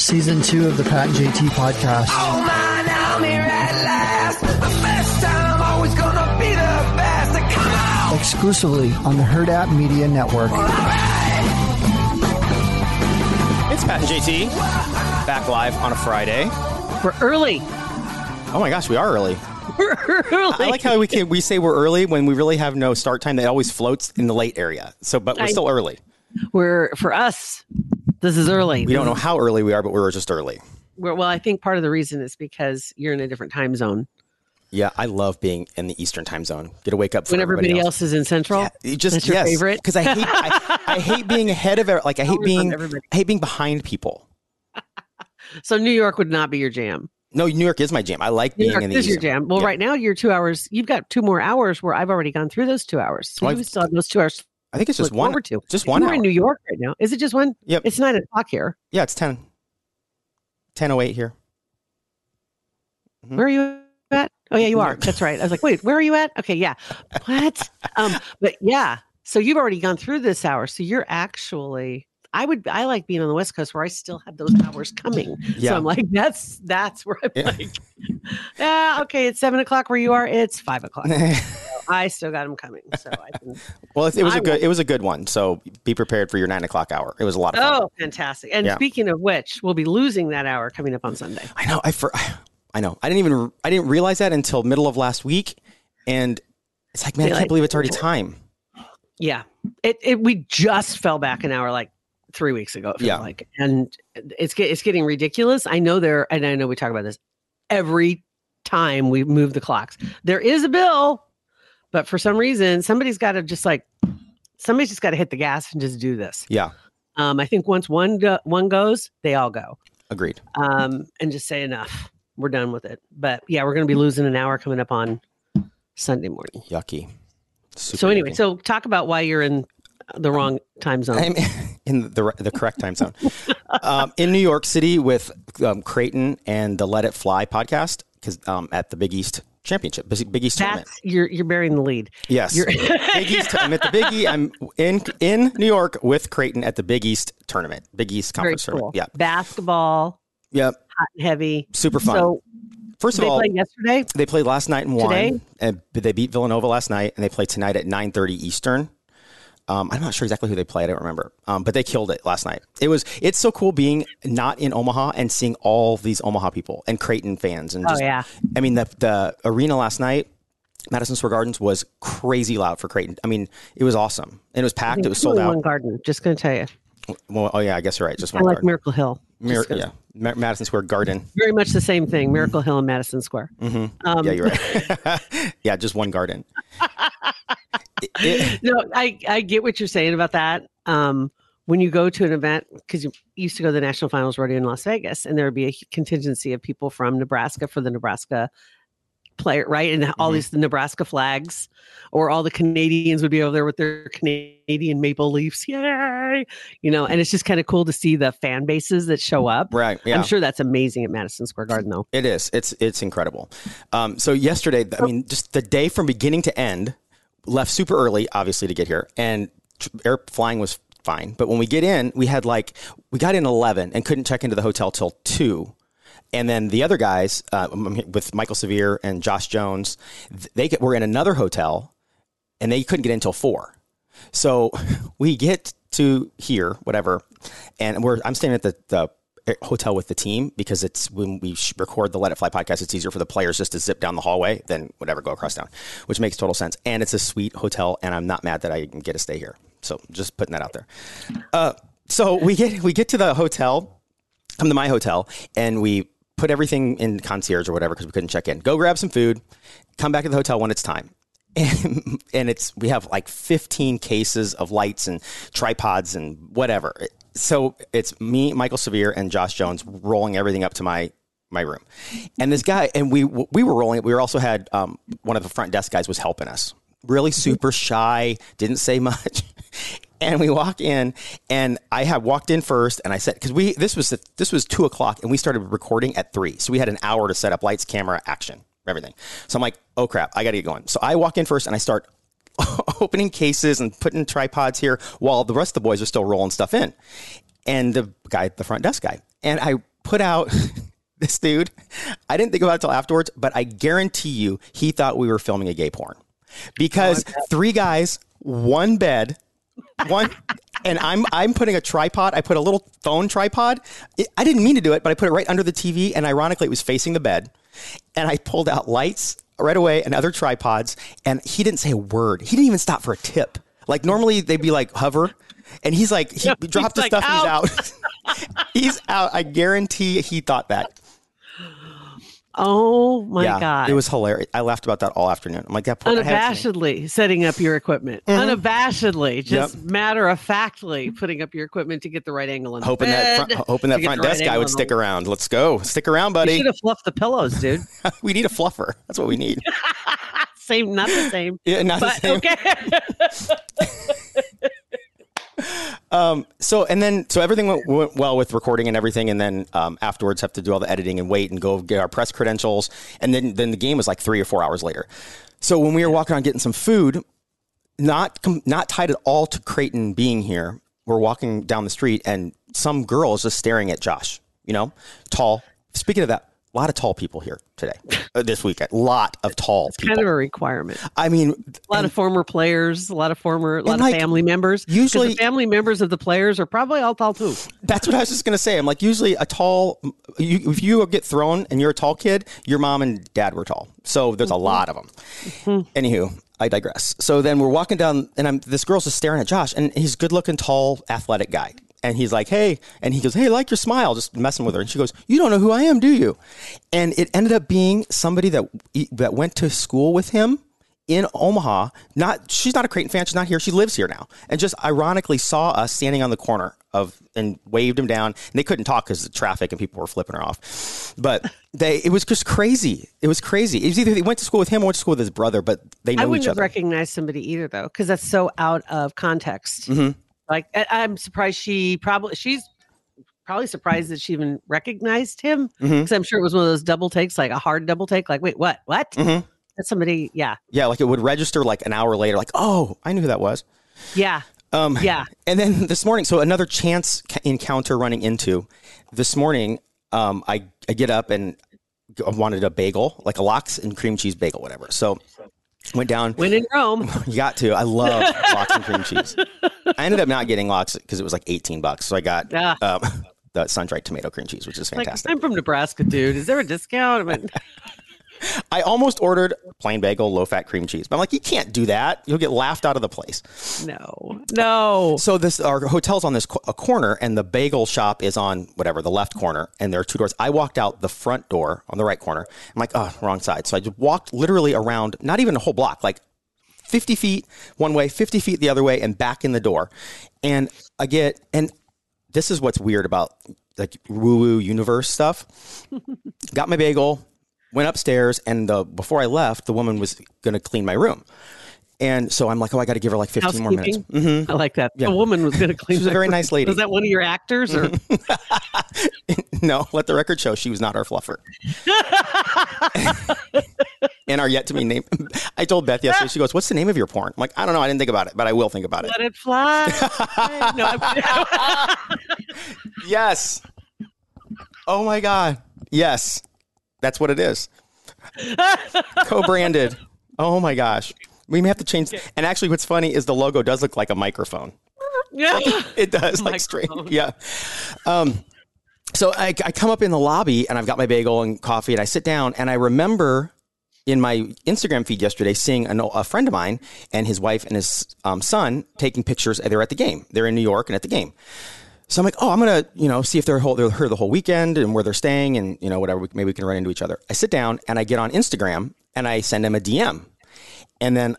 Season two of the Pat and JT podcast. Oh man, I'm here at last. The best time, always gonna be the best. Come on! Exclusively on the Hurrdat Media Network. It's Pat and JT back live on a Friday. We're early. Oh my gosh, we are early. We're early. I like how we can we say we're early when we really have no start time. That always floats in the late area. So, but we're I- still early. We're for us. This is early. We don't know how early we are, but we're just early. We're, well, I think part of the reason is because you're in a different time zone. Yeah, I love being in the Eastern time zone. Get to wake up When everybody else is in Central, Yeah, just that's your yes, favorite. because I hate I, I hate being ahead of. Like I hate being. I hate being behind people. So New York would not be your jam. No, New York is my jam. I like New being York in the is your jam. Well, Yeah. right now you're two hours. You've got two more hours where I've already gone through those two hours. So Well, you still have those two hours. I think it's just one. to. Just one We're in New York right now. Is it just one? Yep. It's nine o'clock here. Yeah, it's ten. Ten oh eight here. Mhm. Where are you at? Oh yeah, you are. That's right. I was like, wait, where are you at? Okay, yeah. What? um, but yeah. So you've already gone through this hour. So you're actually. I would. I like being on the West Coast where I still have those hours coming. Yeah. So I'm like, that's that's where I'm Yeah. like, yeah, okay. It's seven o'clock where you are. It's five o'clock. I still got them coming. So I can. well, it, it was I a good it was a good one. So be prepared for your nine o'clock hour. It was a lot of fun. Oh, fantastic! And Yeah. speaking of which, we'll be losing that hour coming up on Sunday. I know. I for, I know. I didn't even I didn't realize that until middle of last week, and it's like, man, I can't believe it's already time. Yeah, it, it we just fell back an hour like three weeks ago. Yeah. like, and it's it's getting ridiculous. I know there, and I know we talk about this every time we move the clocks. There is a bill, but for some reason, somebody's got to just like somebody's just got to hit the gas and just do this. Yeah, Um, I think once one go, one goes, they all go. agreed. Um, and just say enough. We're done with it. But yeah, we're going to be losing an hour coming up on Sunday morning. Yucky. Super so anyway, yucky. so talk about why you're in the wrong time zone. I'm in the the correct time zone. um, in New York City with um, Creighton and the Let It Fly podcast because um, at the Big East Championship, Big East tournament. You're you're bearing the lead. Yes, Big East. I'm at the Big E. I'm in in New York with Creighton at the Big East tournament, Big East conference cool. tournament. Yeah, Basketball, yep. hot and heavy. Super fun. So First of they all, played yesterday. They played last night and won. Today? And they beat Villanova last night, and they play tonight at 9:30 Eastern. Um, I'm not sure exactly who they played. I don't remember. Um, but they killed it last night. It was. It's so cool being not in Omaha and seeing all these Omaha people and Creighton fans. And Oh, just, yeah. I mean the the arena last night, Madison Square Gardens was crazy loud for Creighton. I mean, it was awesome. And it was packed. It was sold out. One garden. Just going to tell you. Well, oh yeah, I guess you're right. Just I one. like garden. Miracle Hill. Mir- yeah, Ma- Madison Square Garden. Very much the same thing. Miracle Hill and Madison Square. Um, yeah, you're right. yeah, just one garden. It- no, I I get what you're saying about that. Um, when you go to an event, because you used to go to the national finals rodeo in Las Vegas, and there would be a contingency of people from Nebraska for the Nebraska player, right? And all Mhm. these the Nebraska flags, or all the Canadians would be over there with their Canadian maple leaves, yay! You know, and it's just kind of cool to see the fan bases that show up. right. Yeah. I'm sure that's amazing at Madison Square Garden, though. It is. It's it's incredible. Um, so yesterday, I mean, just the day from beginning to end, left super early, obviously to get here, and air flying was fine. But when we get in, we had like we got in eleven and couldn't check into the hotel till two. And then the other guys, uh, with Michael Severe and Josh Jones, they were in another hotel, and they couldn't get in until four. So we get to here, whatever, and we're I'm staying at the, the hotel with the team because it's when we record the Let It Fly podcast, it's easier for the players just to zip down the hallway than whatever go across town, which makes total sense. And it's a sweet hotel, and I'm not mad that I get to stay here. So just putting that out there. Uh, so we get we get to the hotel, come to my hotel, and we put everything in concierge or whatever because we couldn't check in. Go grab some food, come back to the hotel when it's time. And, and it's we have like 15 cases of lights and tripods and whatever. So it's me, Michael Severe, and Josh Jones rolling everything up to my my room. And this guy, and we we were rolling. We also had um, one of the front desk guys was helping us. Really super shy, didn't say much. And we walk in, and I had walked in first, and I said, because we this was the, this was two o'clock, and we started recording at three, so we had an hour to set up lights, camera, action, everything. So I'm like, oh crap, I got to get going. So I walk in first, and I start opening cases and putting tripods here while the rest of the boys are still rolling stuff in. And the guy, the front desk guy, and I put out this dude. I didn't think about it until afterwards, but I guarantee you he thought we were filming a gay porn because three guys, one bed, one. And I'm I'm putting a tripod. I put a little phone tripod. It, I didn't mean to do it, but I put it right under the TV, and ironically, it was facing the bed. And I pulled out lights right away and other tripods. And he didn't say a word. He didn't even stop for a tip. Like normally they'd be like hover, and he's like he Yeah, dropped he's his like, stuff. He's out. he's out. I guarantee he thought that. Oh my yeah, god! it was hilarious. I laughed about that all afternoon. I'm like that. poor- I had some- unabashedly setting up your equipment. Mm-hmm. Unabashedly, just Yep. matter of factly putting up your equipment to get the right angle the hoping that front, hoping that front right desk guy would stick around. Let's go, stick around, You buddy. should have fluffed the pillows, dude. we need a fluffer. That's what we need. same, not the same. Yeah, not the same. okay. Um, so and then so everything went, went well with recording and everything, and then um, afterwards have to do all the editing and wait and go get our press credentials, and then then the game was like three or four hours later. So when we were walking on getting some food, not not tied at all to Creighton being here, we're walking down the street and some girl is just staring at Josh. You know, tall. Speaking of that, a lot of tall people here today, uh, this weekend. A lot of tall people. kind of a requirement. I mean, A lot of former players, a lot of former, a lot of like, family members. usually- the family members of the players are probably all tall too. That's what I was just gonna say. I'm like, usually a tall, you, if you get thrown and you're a tall kid, your mom and dad were tall, so there's a lot of them. Anywho, I digress. So then we're walking down, and I'm this girl's just staring at Josh, and he's a good-looking, tall, athletic guy, and he's like, "Hey," and he goes, "Hey, I like your smile," just messing with her, and she goes, "You don't know who I am, do you?" And it ended up being somebody that that went to school with him in Omaha. Not she's not a Creighton fan. She's not here. She lives here now, and just ironically saw us standing on the corner of and waved him down. And they couldn't talk because of the traffic and people were flipping her off. But they it was just crazy. It was crazy. It was either they went to school with him or went to school with his brother, but they I know wouldn't each have other. recognized somebody either, though, because that's so out of context. Mm-hmm. Like, I'm surprised she probably she's probably surprised that she even recognized him because Mm-hmm. I'm sure it was one of those double takes, like a hard double take. Like, wait, what? What? Mhm. That's somebody. Yeah, yeah, like it would register like an hour later, like, oh, I knew who that was. yeah, Um, yeah. And then this morning, so another chance encounter running into this morning, um, I, I get up and I wanted a bagel, like a lox and cream cheese bagel, whatever. So went down. When in Rome, You got to. I love lox and cream cheese. I ended up not getting lox because it was like 18 bucks. So I got Yeah. um, the sun-dried tomato cream cheese, which is like fantastic. I'm from Nebraska, dude. Is there a discount? I almost ordered plain bagel, low-fat cream cheese. But I'm like, you can't do that. You'll get laughed out of the place. no, no. So this our hotel's on this co- a corner, and the bagel shop is on whatever the left corner, and there are two doors. I walked out the front door on the right corner. I'm like, oh, wrong side. So I just walked literally around, not even a whole block, like 50 feet one way, 50 feet the other way, and back in the door. And I get, and this is what's weird about like woo woo universe stuff. Got my bagel, went upstairs, and the, before I left, the woman was going to clean my room. And so I'm like, oh, I got to give her like 15 more minutes. Housekeeping. Mm-hmm. I like that. Yeah. A woman was going to clean. She was a very room. nice lady. Was that one of your actors or? no, let the record show she was not our fluffer. and our yet to be named. I told Beth yesterday. She goes, "What's the name of your porn?" I'm like, "I don't know. I didn't think about it, but I will think about it." Let it fly. no, Yes. Oh my god. Yes. That's what it is. Co-branded. Oh my gosh. We may have to change. And actually, what's funny is the logo does look like a microphone. yeah. It does, like straight. Yeah. Um, so I, I come up in the lobby and I've got my bagel and coffee and I sit down and I remember in my Instagram feed yesterday seeing a, a friend of mine and his wife and his um, son taking pictures. They're at the game. They're in New York and at the game. So I'm like, oh, I'm gonna, you know, see if they're, whole, they're here the whole weekend and where they're staying and you know whatever. Maybe we can run into each other. I sit down and I get on Instagram and I send him a DM, and then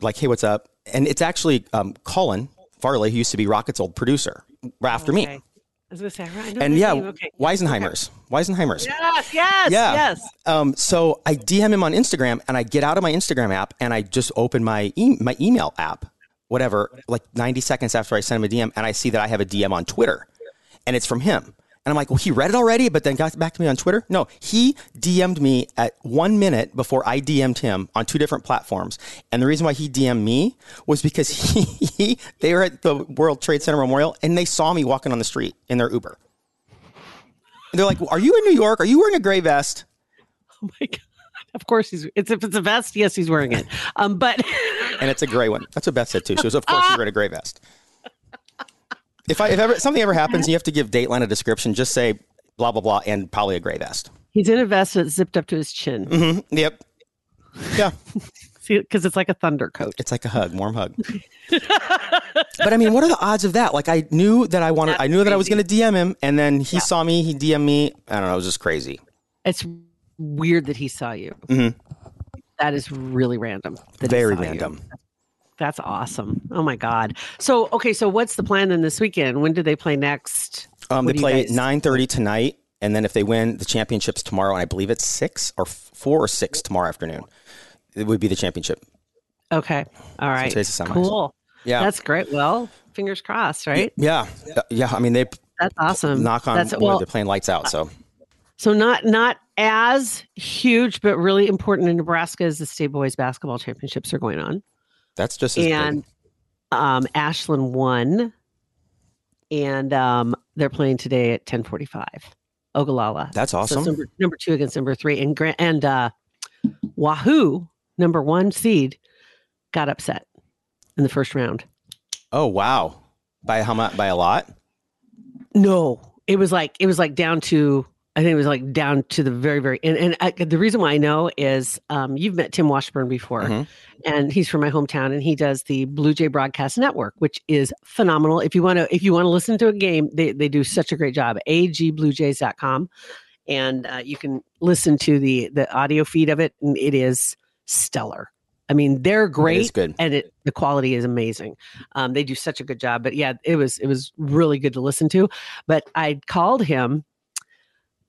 like, hey, what's up? And it's actually um, Colin Farley, who used to be Rocket's old producer, after Okay. me. I was gonna say, And yeah, okay. Weisenheimers. Weisenheimers. Yes, yes, Yeah. yes. Um, so I DM him on Instagram, and I get out of my Instagram app, and I just open my e- my email app, whatever, like 90 seconds after I send him a DM, and I see that I have a DM on Twitter, and it's from him. And I'm like, well, he read it already, but then got back to me on Twitter. No, he DM'd me at one minute before I DM'd him on two different platforms. And the reason why he DM'd me was because he, he they were at the World Trade Center Memorial and they saw me walking on the street in their Uber. And they're like, "Are you in New York? Are you wearing a gray vest?" Oh my god. Of course he's it's if it's a vest, yes, he's wearing it. Um, but and it's a gray one. That's what Beth said too. She was, of course, you're in a gray vest. If I if ever something ever happens, and you have to give Dateline a description. Just say blah blah blah, and probably a gray vest. he's in a vest that's zipped up to his chin. Mm-hmm. Yep. Yeah, See, because it's like a thunder coat. it's like a hug, warm hug. but I mean, what are the odds of that? Like, I knew that I wanted, I knew that I was going to DM him, and then he saw me, he DM'd me. I don't know, it was just crazy. It's weird that he saw you. That is really random. Very saw you. random. That's awesome. Oh my god. So okay, so what's the plan then this weekend? When do they play next? Um, What they play guys- at nine thirty tonight, and then if they win the championships tomorrow, and I believe it's six or four or six tomorrow afternoon, it would be the championship. Okay. All right. the cool. Yeah, That's great. Well, fingers crossed, right? yeah, Uh, yeah. I mean, they That's awesome. knock on That's wood, well, they're playing lights out. So so not not as huge, but really important in Nebraska as the state boys basketball championships are going on. that's just as and um, Ashland won, and um, they're playing today at ten forty five. Ogallala. That's So awesome. number, number two against number three, and Grant and uh, Wahoo, number one seed, got upset in the first round. oh wow! By how much? By a lot? No, it was like it was like down to I think it was like down to the very very and and I, the reason why I know is um, you've met Tim Washburn before, Mhm. and he's from my hometown, and he does the Blue Jay Broadcast Network, which is phenomenal. If you want to if you want to listen to a game, they they do such a great job. agbluejays.com, and uh, you can listen to the the audio feed of it, and it is stellar. I mean, they're great good. and it the quality is amazing. Um, they do such a good job. But yeah, it was it was really good to listen to. But I called him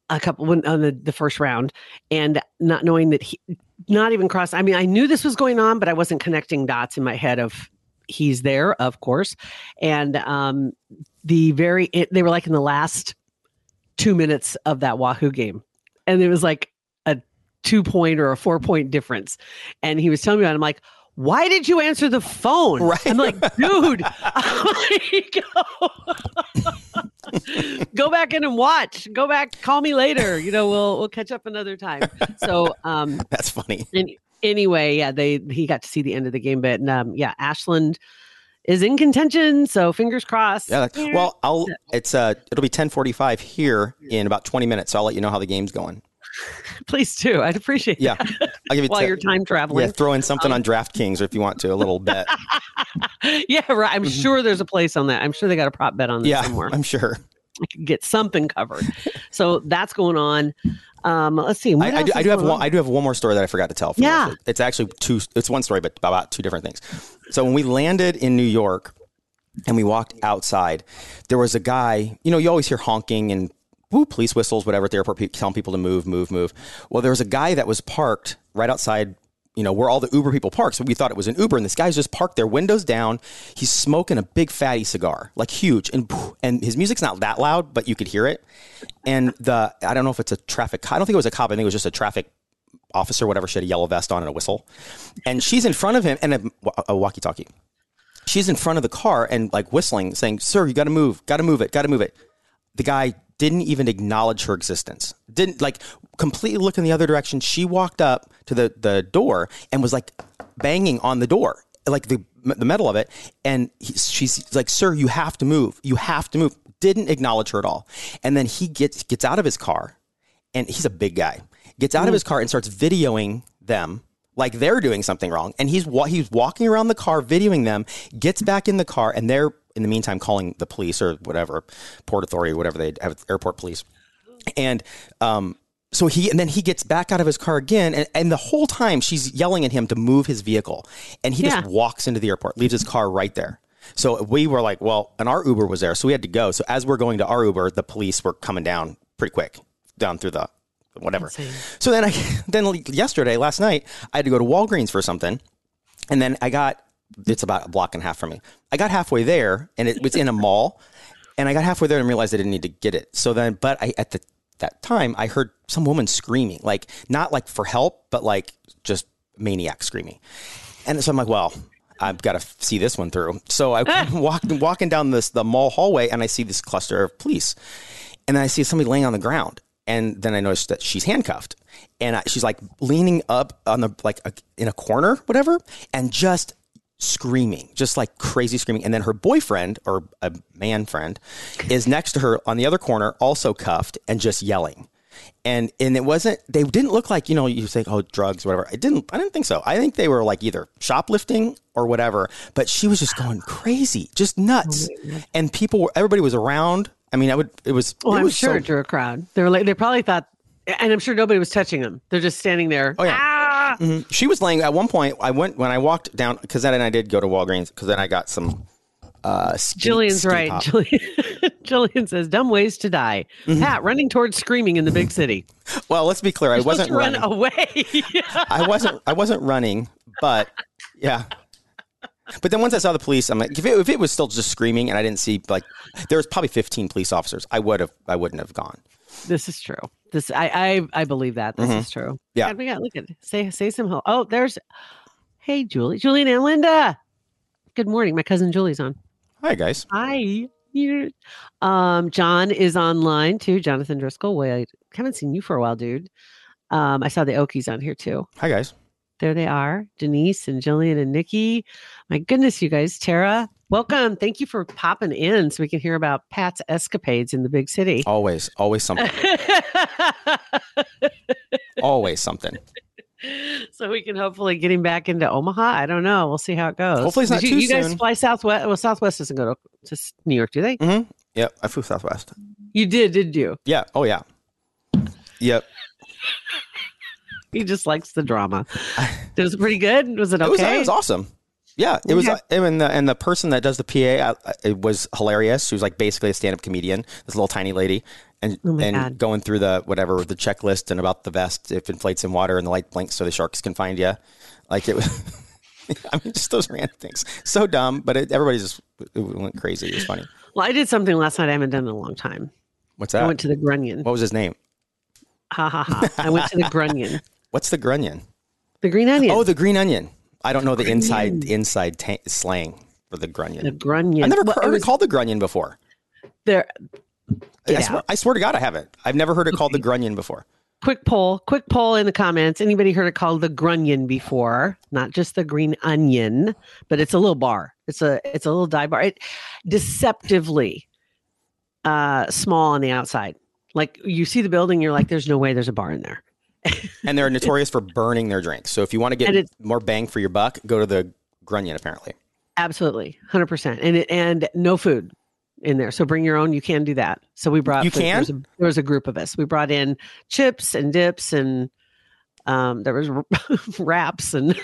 a couple when, on the, the first round, and not knowing that he not even cross. I mean, I knew this was going on, but I wasn't connecting dots in my head of he's there, of course. And um, the very it, they were like in the last two minutes of that Wahoo game, and it was like a two point or a four point difference. And he was telling me that I'm like, why did you answer the phone? Right. I'm like, dude, I'm like, go, go back in and watch. Go back, call me later. You know, we'll we'll catch up another time. So um That's funny. and anyway, yeah, they he got to see the end of the game, but um yeah, Ashland is in contention, so fingers crossed. Yeah. Well, I'll. It's uh. It'll be ten forty five here in about twenty minutes. So I'll let you know how the game's going. please do. I'd appreciate it. Yeah. that I'll give you. while te- you're time traveling. yeah. Throw in something on DraftKings, or if you want to, a little bet. Yeah, right. I'm sure there's a place on that. I'm sure they got a prop bet on Mm-hmm. yeah, somewhere. I'm sure. I could get something covered. so that's going on. Um, let's see. I, I, do, I do have going one. I do have one more story that I forgot to tell. Yeah. it's actually two. It's one story, but about two different things. So when we landed in New York, and we walked outside, there was a guy. You know, you always hear honking and woo, police whistles, whatever at the airport, telling people to move, move, move. Well, there was a guy that was parked right outside. You know where all the Uber people park, so we thought it was an Uber, and this guy's just parked there, windows down. He's smoking a big fatty cigar, like huge, and and his music's not that loud, but you could hear it. And the I don't know if it's a traffic. I don't think it was a cop. I think it was just a traffic officer, whatever. She had a yellow vest on and a whistle, and she's in front of him and a, a walkie-talkie. She's in front of the car and like whistling, saying, "Sir, you got to move, got to move it, got to move it." The guy didn't even acknowledge her existence. Didn't like completely look in the other direction. She walked up to the the door and was like banging on the door, like the the metal of it. And he, she's like, "Sir, you have to move. You have to move." Didn't acknowledge her at all. And then he gets gets out of his car and he's a big guy. Gets out of his mm. car and starts videoing them like they're doing something wrong. And he's wa- he's walking around the car videoing them. Gets back in the car and they're in the meantime calling the police or whatever port authority, whatever they have, airport police. And um, so he and then he gets back out of his car again, and, and the whole time she's yelling at him to move his vehicle, and he Yeah. just walks into the airport, leaves his car right there. So we were like, well, and our Uber was there, so we had to go. So as we're going to our Uber, the police were coming down pretty quick, down through the whatever. Insane. So then I then yesterday, last night, I had to go to Walgreens for something, and then I got it's about a block and a half from me. I got halfway there, and it was in a mall, and I got halfway there and realized I didn't need to get it. So then, but I at the that time I heard some woman screaming, like not like for help, but like just maniac screaming, and so I'm like, well. I've got to see this one through. So I ah! walk walking down this the mall hallway and I see this cluster of police, and then I see somebody laying on the ground, and then I noticed that she's handcuffed, and I, she's like leaning up on the like a, in a corner, whatever, and just screaming, just like crazy screaming. And then her boyfriend or a man friend is next to her on the other corner, also cuffed and just yelling. And and it wasn't they didn't look like, you know, you say, oh, drugs, whatever. I didn't I didn't think so. I think they were like either shoplifting or whatever. But she was just going crazy, just nuts. Oh, and people were everybody was around. I mean, I would it was Well, it I'm was sure so- it drew a crowd. They were like, they probably thought, and I'm sure nobody was touching them. They're just standing there. Oh, yeah. Ah! she was laying at one point. I went when I walked down because then and I did go to Walgreens because then I got some. Uh, skinny- Jillian's skinny right. Jillian, Jillian says, "Dumb ways to die." Mm-hmm. Pat running towards screaming in the big city. Well, let's be clear. I wasn't to run running. away. I wasn't. I wasn't running, but yeah. But then once I saw the police, I'm like, if it, if it was still just screaming and I didn't see like, there was probably 15 police officers. I would have. I wouldn't have gone. this is true. This I I, I believe that. This is true. Mm-hmm. Yeah. God, we got look at say say some help. Oh, there's. Hey, Julie, Julian and Linda. Good morning. My cousin Julie's on. Hi guys. Hi. You. Um, John is online too. Jonathan Driscoll. Wait, I haven't seen you for a while, dude. Um, I saw the Okies on here too. Hi guys. There they are, Denise and Jillian and Nikki. My goodness, you guys, Tara, welcome. Thank you for popping in so we can hear about Pat's escapades in the big city. Always, always something. always something. so we can hopefully get him back into Omaha. I don't know. We'll see how it goes. Hopefully it's not Did you, too you guys soon. fly Southwest. Well, Southwest doesn't go to, to New York, do they? Mm-hmm. Yep. I flew Southwest. You did, did you? Yeah. Oh yeah. Yep. He just likes the drama. It was pretty good. Was it It was, okay? it was awesome. Yeah, it was, Okay. uh, and the and the person that does the PA, uh, it was hilarious. She was like basically a stand-up comedian, this little tiny lady, and Oh and God. going through the whatever the checklist and about the vest if it inflates in water and the light blinks so the sharks can find you. Like it was, I mean, just those random things. So dumb, but it, everybody just it went crazy. It was funny. Well, I did something last night I haven't done in a long time. What's that? I went to the Grunion. what was his name? Ha ha ha. I went to the Grunion. What's the grunion? The green onion. Oh, the green onion. I don't know the inside inside ta- slang for the grunion. the Grunion. I've never Well, heard it it was called the grunion before. there. I swear. I swear to God, I haven't. I've never heard it called the grunion before. Quick poll. Quick poll in the comments. Anybody heard it called the Grunion before? Not just the green onion, but it's a little bar. It's a it's a little dive bar. It deceptively uh small on the outside. Like you see the building, you're like, there's no way there's a bar in there. And they're notorious for burning their drinks. So if you want to get more bang for your buck, go to the grunion. Apparently, Absolutely, hundred percent, and it, and no food in there. So bring your own. You can do that. So we brought. You food. There can? was, a, there was a group of us. We brought in chips and dips, and um, there was wraps and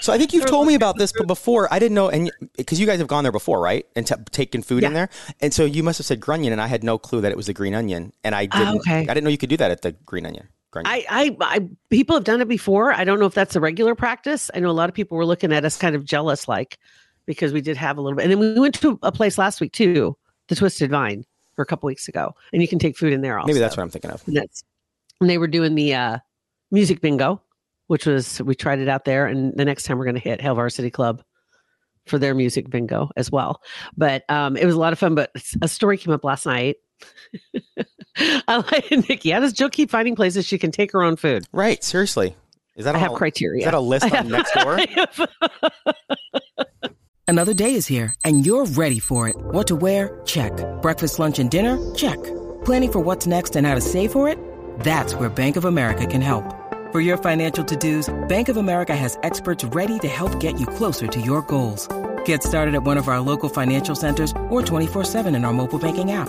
so I think you've told me about this, but before I didn't know, and because you guys have gone there before, right? And t- taken food in there, and so you must have said grunion, and I had no clue that it was the green onion, and I didn't. okay. I didn't know you could do that at the green onion. I, I, I, people have done it before. I don't know if that's a regular practice. I know a lot of people were looking at us kind of jealous, like because we did have a little bit. And then we went to a place last week too, the Twisted Vine, for a couple weeks ago, and you can take food in there. Also, Maybe that's what I'm thinking of. And that's and they were doing the uh, music bingo, which was we tried it out there, and the next time we're going to hit Hell Varsity Club for their music bingo as well. But um, it was a lot of fun. But a story came up last night. I like Nikki. How does Jill keep finding places she can take her own food? Right? Seriously, is that I have a- criteria. Is that a list I on next door? Another day is here, and you're ready for it. What to wear? Check. Breakfast, lunch, and dinner? Check. Planning for what's next and how to save for it? That's where Bank of America can help. For your financial to-dos, Bank of America has experts ready to help get you closer to your goals. Get started at one of our local financial centers or 24-7 in our mobile banking app.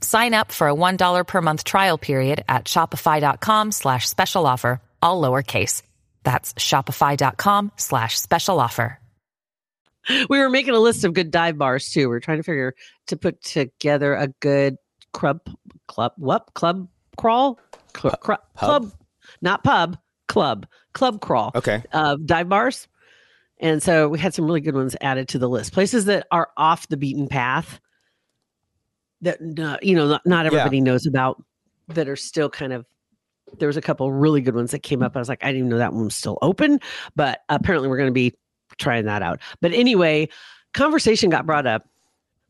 Sign up for a $1 per month trial period at shopify.com slash special offer, all lowercase. That's shopify.com slash special offer. we were making a list of good dive bars too. We are trying to figure to put together a good club club what club crawl Cl- cr- club not pub club club crawl Okay. uh, dive bars. And so we had some really good ones added to the list. Places that are off the beaten path that uh, you know not, not everybody knows about that are still kind of there was a couple really good ones that came up. I was like, I didn't even know that one was still open, but apparently we're going to be trying that out. But anyway, conversation got brought up.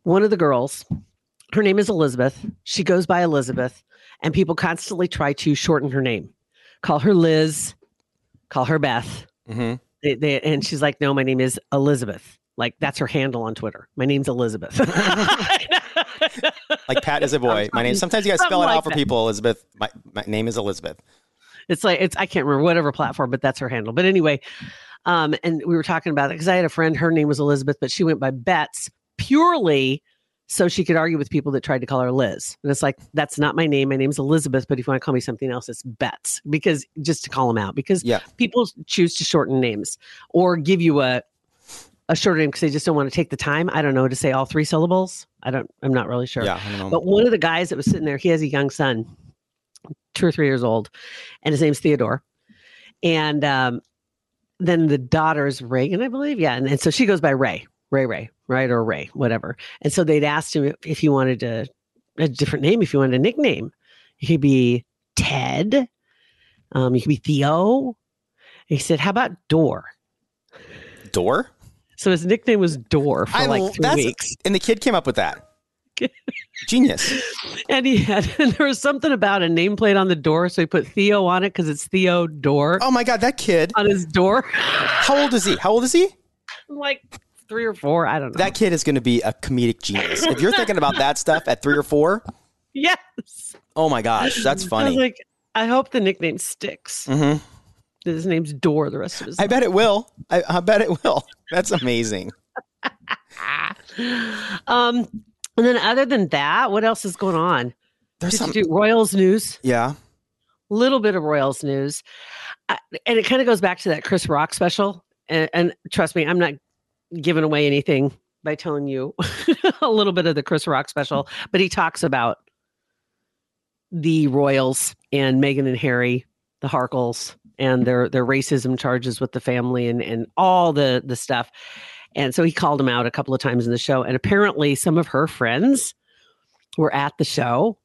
One of the girls, her name is Elizabeth. She goes by Elizabeth, and people constantly try to shorten her name, call her Liz, call her Beth. hmm They, they, and she's like, no, my name is Elizabeth. Like that's her handle on Twitter. My name's Elizabeth. Like Pat is a boy. My name. Sometimes you guys spell it Something out like for that. people. Elizabeth. My, my name is Elizabeth. it's like it's I can't remember whatever platform, but that's her handle. But anyway, um, and we were talking about it because I had a friend, her name was Elizabeth, but she went by Betts purely so she could argue with people that tried to call her Liz. And it's like, that's not my name. My name's Elizabeth, but if you want to call me something else, it's Betts because just to call them out because Yeah. people choose to shorten names or give you a a shorter name because they just don't want to take the time. I don't know to say all three syllables. I don't. I'm not really sure. Yeah. I don't know. But one of the guys that was sitting there, he has a young son, two or three years old, and his name's Theodore. And um, then the daughter's Reagan, I believe. Yeah. And, and so she goes by Ray, Ray, Ray, right? Or Ray, whatever. And so they'd asked him if, if he wanted to, a different name, if he wanted a nickname. He could be Ted. Um, you could be Theo. He said, How about Door? Door. So his nickname was Door for I like three weeks. And the kid came up with that. Genius. And he had, and there was something about a nameplate on the door. So he put Theo on it because it's Theo Door Oh my God, that kid. on his door. How old is he? How old is he? like three or four. I don't know. That kid is going to be a comedic genius. If you're thinking about that stuff at three or four, yes. oh my gosh, that's I was funny. like, I hope the nickname sticks. hmm His name's Door the rest of his I bet it will. I, I bet it will. That's amazing. Um, and then other than that, what else is going on? There's Did some. you do Royals news? Yeah. little bit of Royals news, I, and it kind of goes back to that Chris Rock special. And, and trust me, I'm not giving away anything by telling you a little bit of the Chris Rock special, but he talks about the Royals and Meghan and Harry, the Harkles, and their their racism charges with the family and and all the the stuff. And so he called him out a couple of times in the show. And apparently, some of her friends were at the show,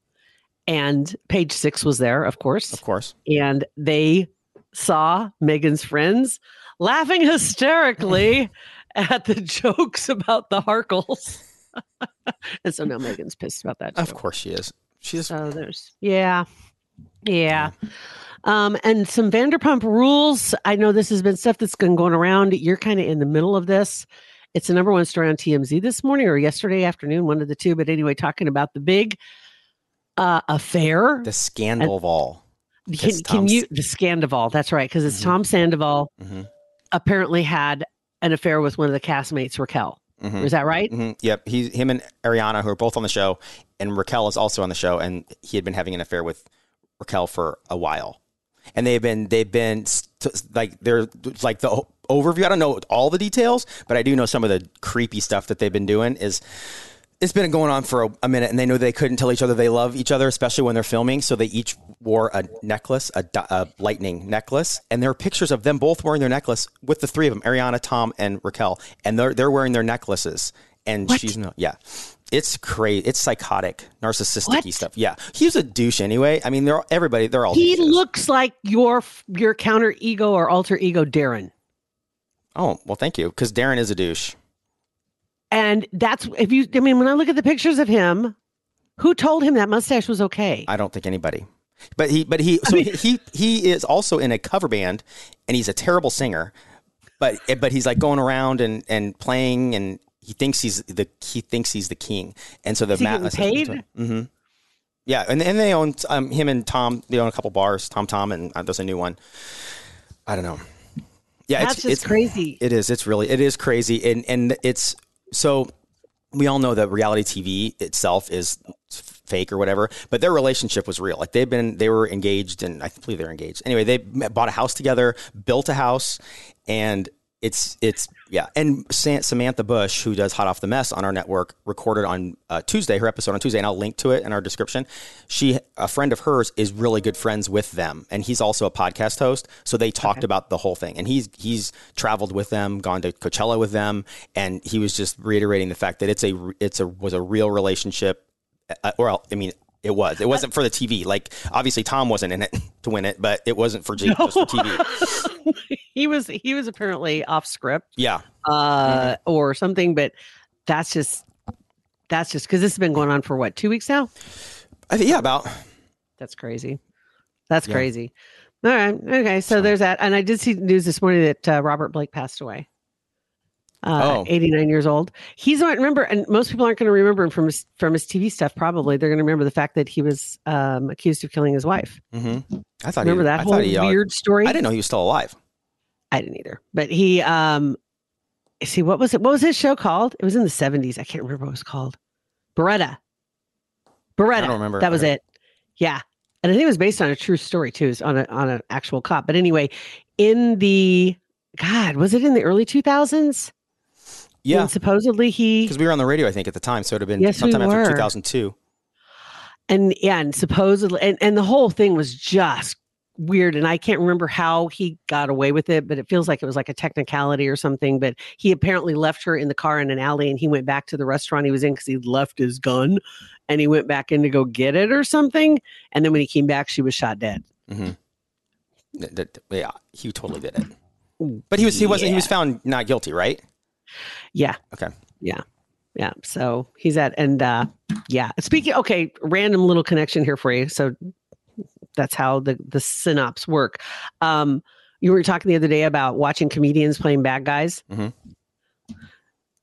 and Page Six was there, of course Of course. and they saw Meghan's friends laughing hysterically at the jokes about the Harkles. and so now Meghan's pissed about that. Of course she is. She's So there's yeah. Yeah. Um, and some Vanderpump rules. I know this has been stuff that's been going around. You're kind of in the middle of this. It's the number one story on TMZ this morning or yesterday afternoon, one of the two. But anyway, talking about the big uh, affair. the scandal of all. Can, It's can Tom you S- the Scandival? That's right, because it's Mhm. Tom Sandoval Mhm. apparently had an affair with one of the castmates, Raquel. Mhm. Is that right? Mhm. Yep. He, him and Ariana, who are both on the show, and Raquel is also on the show, and he had been having an affair with Raquel for a while, and they've been they've been st- like they're like the overview. I don't know all the details, but I do know some of the creepy stuff that they've been doing is. It's been going on for a, a minute, and they know they couldn't tell each other they love each other, especially when they're filming. So they each wore a necklace, a, a lightning necklace, and there are pictures of them both wearing their necklace with the three of them, Ariana, Tom, and Raquel, and they're they're wearing their necklaces, and she's no, yeah, it's crazy, it's psychotic, narcissistic stuff. Yeah, he's a douche anyway. I mean, they're all- everybody, they're all He douches. looks like your your counter ego or alter ego, Darren. Oh well, thank you, because Darren is a douche. And that's if you. I mean, when I look at the pictures of him, who told him that mustache was okay? I don't think anybody. But he, but he, so he, he is also in a cover band, and he's a terrible singer. But eh, but he's like going around and and playing and he thinks he's the he thinks he's the king, and so the Is he getting paid? Mm-hmm. Yeah, and and they own um, him and Tom. They own a couple bars. Tom Tom and uh, there's a new one. I don't know. Yeah, That's it's, it's crazy. It is. It's really. It is crazy, and and it's so. We all know that reality TV itself is fake or whatever, but their relationship was real. Like they've been, they were engaged, and I believe they're engaged. Anyway, they bought a house together, built a house, and it's it's yeah. And Sa- Samantha Bush, who does Hot Off the Mess on our network, recorded on uh, Tuesday her episode on Tuesday, and I'll link to it in our description. She, a friend of hers, is really good friends with them, and he's also a podcast host. So they talked about the whole thing, and he's he's traveled with them, gone to Coachella with them, and he was just reiterating the fact that it's a it's a was a real relationship. Uh, or I mean. It was. It wasn't for the TV. Like obviously Tom wasn't in it to win it, but it wasn't for G- just for TV. he was he was apparently off script Yeah. uh or something but that's just that's just because this has been going on for what two weeks now I think yeah, about that's crazy that's Yeah. crazy all right okay so, there's that and i did see news this morning that uh, robert blake passed away uh, Oh. 89 years old he's not remember and most people aren't going to remember him from his from his tv stuff probably they're going to remember the fact that he was um, accused of killing his wife hmm I thought remember he, that I whole thought he, uh, weird story I didn't know he was still alive. I didn't either. But he um see what was it what was his show called? It was in the 70s. I can't remember what it was called. Baretta. Baretta. I don't remember. That was it. Yeah. And I think it was based on a true story too, it's on a on an actual cop. But anyway, in the God, was it in the early 2000s? Yeah, When supposedly he because we were on the radio, I think, at the time, so it would have been Yes, we sometime after 2002. and yeah, and supposedly and, and the whole thing was just weird and I can't remember how he got away with it, but it feels like it was like a technicality or something. But he apparently left her in the car in an alley and he went back to the restaurant he was in because he left his gun and he went back in to go get it or something. And then when he came back, she was shot dead. Mm-hmm. That- yeah, he totally did it. But he was he wasn't he was found not guilty, right? Yeah. Okay. Yeah. Yeah. So he's at, and uh, yeah. Speaking, okay, random little connection here for you. So that's how the, the synops work. Um, you were talking the other day about watching comedians playing bad guys. Mhm.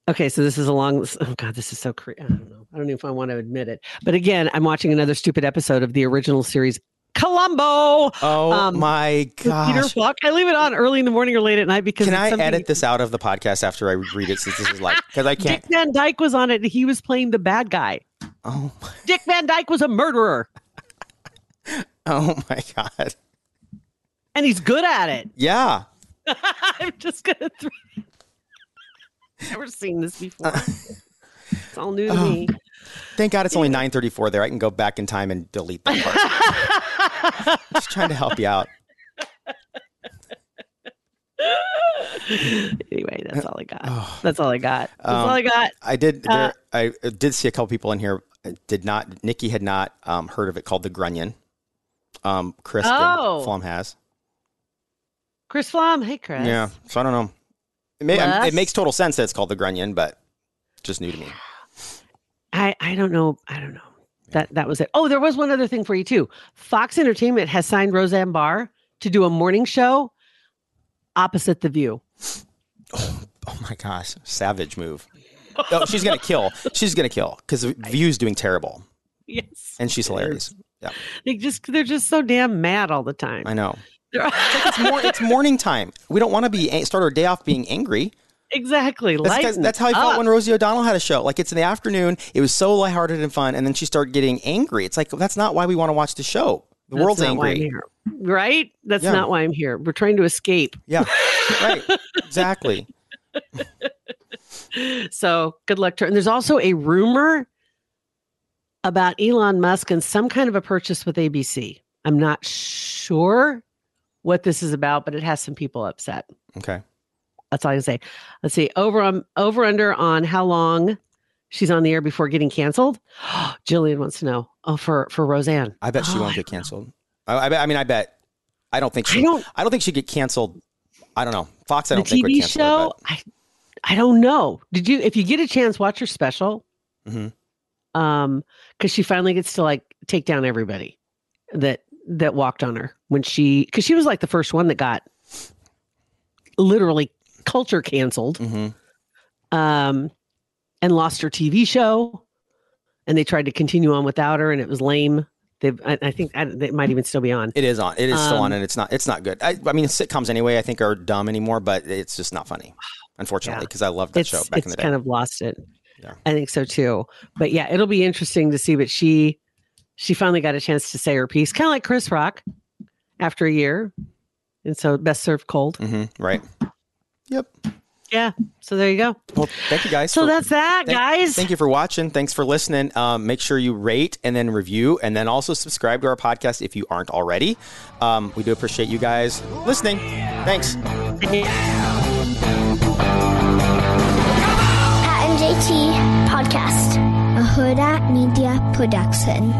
Okay, so this is along. Oh God, this is so. Cre- I don't know. I don't know if I want to admit it, but again, I'm watching another stupid episode of the original series, Columbo. Oh Um, my with Peter! Falk. I leave it on early in the morning or late at night because Can I edit this out of the podcast after I read it? Since this is like because I can't. Dick Van Dyke was on it. and He was playing the bad guy. Oh, my. Dick Van Dyke was a murderer, oh my god! and he's good at it. Yeah. I'm just gonna. Throw... Never seen this before. it's all new to Oh. me. Thank God it's only 9:34 there. I can go back in time and delete that part. Just trying to help you out. anyway, that's all I got. That's all I got. That's all Um, I got. I did. Uh, There, I did see a couple people in here. uh, Did not. Nikki had not um, heard of it called the Grunion. Um, Chris. Oh. Flom has. Chris Flom. Hey, Chris. Yeah. So I don't know. It, may, um, it makes total sense that it's called the Grunion, but just new to me. I I don't know. I don't know. That that was it. Oh, there was one other thing for you too. Fox Entertainment has signed Roseanne Barr to do a morning show opposite The View. Oh, oh my gosh, savage move. Oh, she's gonna kill. She's gonna kill because View's doing terrible, Yes. and she's hilarious. Yeah, They just they're just so damn mad all the time. I know. They're- It's more. It's morning time. We don't want to be start our day off being angry. Exactly. That's, that's how I felt up. when Rosie O'Donnell had a show. Like it's in the afternoon. It was so lighthearted and fun, and then she started getting angry. It's like that's not why we want to watch the show. The That's world's not why I'm angry. Right? That's Yeah. not why I'm here. We're trying to escape. Yeah, right. Exactly. So good luck to her. And there's also a rumor about Elon Musk and some kind of a purchase with ABC. I'm not sure what this is about, but it has some people upset. Okay. That's all I can say. Let's see. Over on over under on how long she's on the air before getting canceled. Jillian wants to know. Oh, for for Roseanne. I bet she Oh, won't I get canceled. I, I, bet, I mean, I bet. I don't think she. I don't- I don't, think she'd get canceled. I don't know. Fox. I don't think would TV cancel show. I I don't know. Did you? If you get a chance, watch her special. Mhm. Um, because she finally gets to like take down everybody that that walked on her when she because she was like the first one that got literally culture canceled. Mhm. Um, and lost her TV show, and they tried to continue on without her, and it was lame. They've, I, I think I, it might even still be on. It is on. It is still on, Um, and it's not. It's not good. I, I mean, sitcoms anyway. I think are dumb anymore, but it's just not funny, unfortunately, Yeah. because I loved that it's show back in the day. kind of lost it. Yeah. I think so too. But yeah, it'll be interesting to see. But she she finally got a chance to say her piece, kind of like Chris Rock, after a year, and so best served cold. hmm right. Yep. Yeah. So there you go. Well, thank you guys. So for- that's that, thank- guys. Thank you for watching. Thanks for listening. Um, make sure you rate and then review, and then also subscribe to our podcast if you aren't already. Um, we do appreciate you guys listening. Thanks. Pat and JT Podcast, a Hurrdat Media Production.